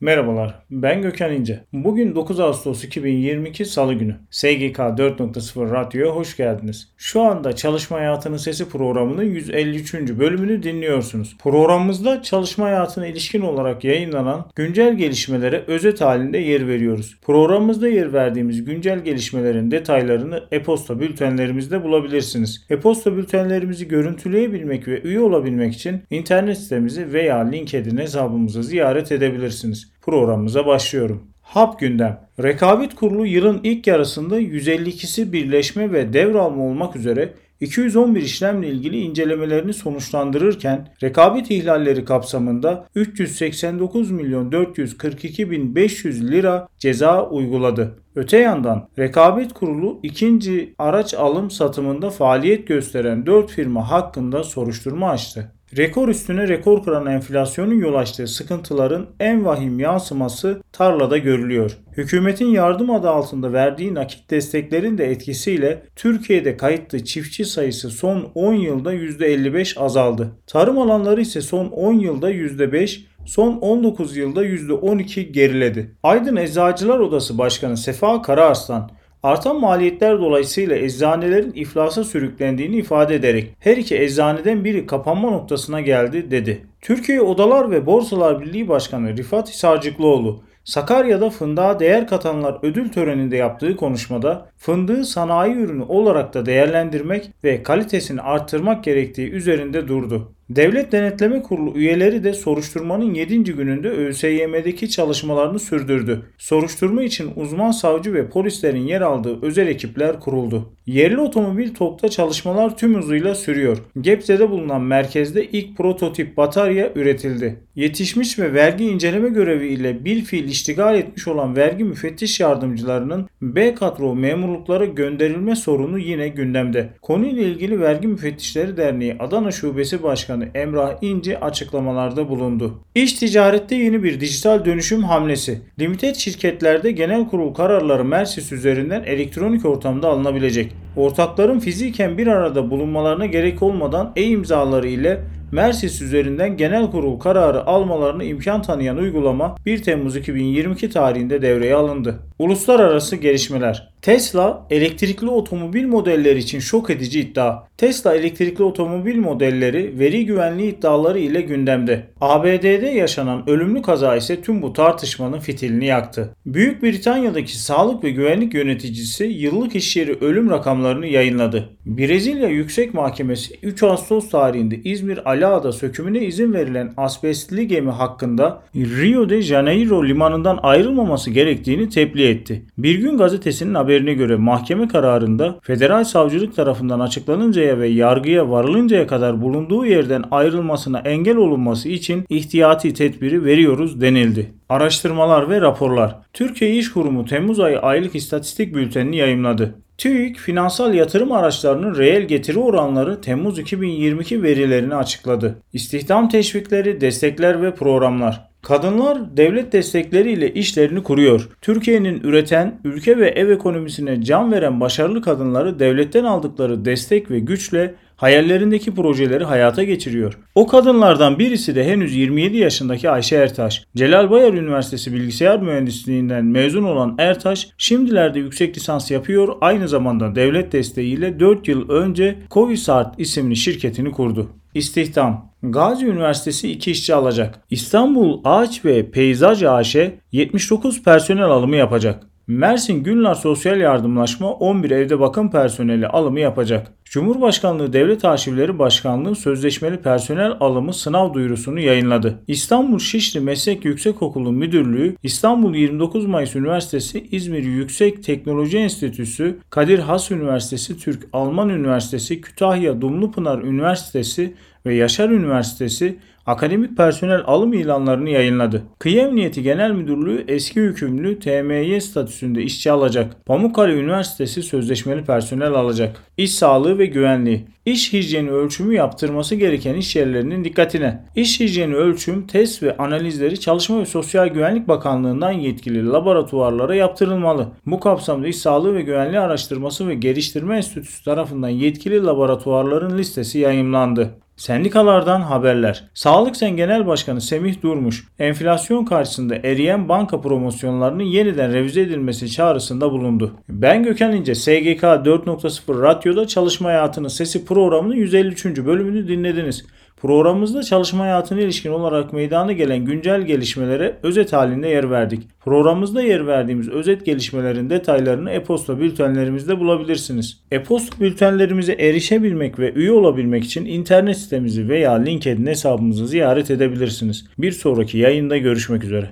Merhabalar, ben Gökhan İnce. Bugün 9 Ağustos 2022 Salı günü. SGK 4.0 Radyo'ya hoş geldiniz. Şu anda Çalışma Hayatının Sesi programının 153. bölümünü dinliyorsunuz. Programımızda çalışma hayatına ilişkin olarak yayınlanan güncel gelişmelere özet halinde yer veriyoruz. Programımızda yer verdiğimiz güncel gelişmelerin detaylarını e-posta bültenlerimizde bulabilirsiniz. E-posta bültenlerimizi görüntüleyebilmek ve üye olabilmek için internet sitemizi veya LinkedIn hesabımızı ziyaret edebilirsiniz programımıza başlıyorum. Hap gündem. Rekabet Kurulu yılın ilk yarısında 152'si birleşme ve devralma olmak üzere 211 işlemle ilgili incelemelerini sonuçlandırırken rekabet ihlalleri kapsamında 389 milyon 442 bin 500 lira ceza uyguladı. Öte yandan Rekabet Kurulu ikinci araç alım satımında faaliyet gösteren 4 firma hakkında soruşturma açtı. Rekor üstüne rekor kıran enflasyonun yol açtığı sıkıntıların en vahim yansıması tarlada görülüyor. Hükümetin yardım adı altında verdiği nakit desteklerin de etkisiyle Türkiye'de kayıtlı çiftçi sayısı son 10 yılda %55 azaldı. Tarım alanları ise son 10 yılda %5, son 19 yılda %12 geriledi. Aydın Eczacılar Odası Başkanı Sefa Karaarslan Artan maliyetler dolayısıyla eczanelerin iflasa sürüklendiğini ifade ederek her iki eczaneden biri kapanma noktasına geldi dedi. Türkiye Odalar ve Borsalar Birliği Başkanı Rifat Hisarcıklıoğlu Sakarya'da fındığa değer katanlar ödül töreninde yaptığı konuşmada fındığı sanayi ürünü olarak da değerlendirmek ve kalitesini arttırmak gerektiği üzerinde durdu. Devlet Denetleme Kurulu üyeleri de soruşturmanın 7. gününde ÖSYM'deki çalışmalarını sürdürdü. Soruşturma için uzman savcı ve polislerin yer aldığı özel ekipler kuruldu. Yerli otomobil TOK'ta çalışmalar tüm hızıyla sürüyor. Gebze'de bulunan merkezde ilk prototip batarya üretildi. Yetişmiş ve vergi inceleme görevi ile bilfiil iştigal etmiş olan vergi müfettiş yardımcılarının B kadro memurluklara gönderilme sorunu yine gündemde. Konuyla ilgili Vergi Müfettişleri Derneği Adana Şubesi Başkanı Emrah İnci açıklamalarda bulundu. İş ticarette yeni bir dijital dönüşüm hamlesi. Limited şirketlerde genel kurul kararları Mersis üzerinden elektronik ortamda alınabilecek. Ortakların fiziken bir arada bulunmalarına gerek olmadan e-imzaları ile Mersis üzerinden genel kurul kararı almalarını imkan tanıyan uygulama 1 Temmuz 2022 tarihinde devreye alındı. Uluslararası gelişmeler Tesla elektrikli otomobil modelleri için şok edici iddia. Tesla elektrikli otomobil modelleri veri güvenliği iddiaları ile gündemde. ABD'de yaşanan ölümlü kaza ise tüm bu tartışmanın fitilini yaktı. Büyük Britanya'daki sağlık ve güvenlik yöneticisi yıllık iş yeri ölüm rakamlarını yayınladı. Brezilya Yüksek Mahkemesi 3 Ağustos tarihinde İzmir Alaada sökümüne izin verilen asbestli gemi hakkında Rio de Janeiro limanından ayrılmaması gerektiğini tebliğ etti. Bir gün gazetesinin haberine göre mahkeme kararında federal savcılık tarafından açıklanıncaya ve yargıya varılıncaya kadar bulunduğu yerden ayrılmasına engel olunması için ihtiyati tedbiri veriyoruz denildi. Araştırmalar ve raporlar. Türkiye İş Kurumu Temmuz ayı aylık istatistik bültenini yayımladı. TÜİK finansal yatırım araçlarının reel getiri oranları Temmuz 2022 verilerini açıkladı. İstihdam teşvikleri, destekler ve programlar. Kadınlar devlet destekleriyle işlerini kuruyor. Türkiye'nin üreten, ülke ve ev ekonomisine can veren başarılı kadınları devletten aldıkları destek ve güçle hayallerindeki projeleri hayata geçiriyor. O kadınlardan birisi de henüz 27 yaşındaki Ayşe Ertaş. Celal Bayar Üniversitesi Bilgisayar Mühendisliğinden mezun olan Ertaş şimdilerde yüksek lisans yapıyor. Aynı zamanda devlet desteğiyle 4 yıl önce Covisart isimli şirketini kurdu. İstihdam Gazi Üniversitesi 2 işçi alacak. İstanbul Ağaç ve Peyzaj AŞ 79 personel alımı yapacak. Mersin Günlar Sosyal Yardımlaşma 11 evde bakım personeli alımı yapacak. Cumhurbaşkanlığı Devlet Arşivleri Başkanlığı sözleşmeli personel alımı sınav duyurusunu yayınladı. İstanbul Şişli Meslek Yüksekokulu Müdürlüğü, İstanbul 29 Mayıs Üniversitesi, İzmir Yüksek Teknoloji Enstitüsü, Kadir Has Üniversitesi, Türk Alman Üniversitesi, Kütahya Dumlupınar Üniversitesi ve Yaşar Üniversitesi akademik personel alım ilanlarını yayınladı. Kıyı Emniyeti Genel Müdürlüğü eski hükümlü TMY statüsünde işçi alacak. Pamukkale Üniversitesi sözleşmeli personel alacak. İş sağlığı ve güvenliği. İş hijyeni ölçümü yaptırması gereken iş yerlerinin dikkatine. İş hijyeni ölçüm, test ve analizleri Çalışma ve Sosyal Güvenlik Bakanlığı'ndan yetkili laboratuvarlara yaptırılmalı. Bu kapsamda İş Sağlığı ve Güvenliği Araştırması ve Geliştirme Enstitüsü tarafından yetkili laboratuvarların listesi yayımlandı. Sendikalardan haberler. Sağlık Sen Genel Başkanı Semih Durmuş, enflasyon karşısında eriyen banka promosyonlarının yeniden revize edilmesi çağrısında bulundu. Ben Gökhan İnce, SGK 4.0 Radyo'da Çalışma Hayatının Sesi programının 153. bölümünü dinlediniz. Programımızda çalışma hayatına ilişkin olarak meydana gelen güncel gelişmelere özet halinde yer verdik. Programımızda yer verdiğimiz özet gelişmelerin detaylarını e-posta bültenlerimizde bulabilirsiniz. E-posta bültenlerimize erişebilmek ve üye olabilmek için internet sitemizi veya LinkedIn hesabımızı ziyaret edebilirsiniz. Bir sonraki yayında görüşmek üzere.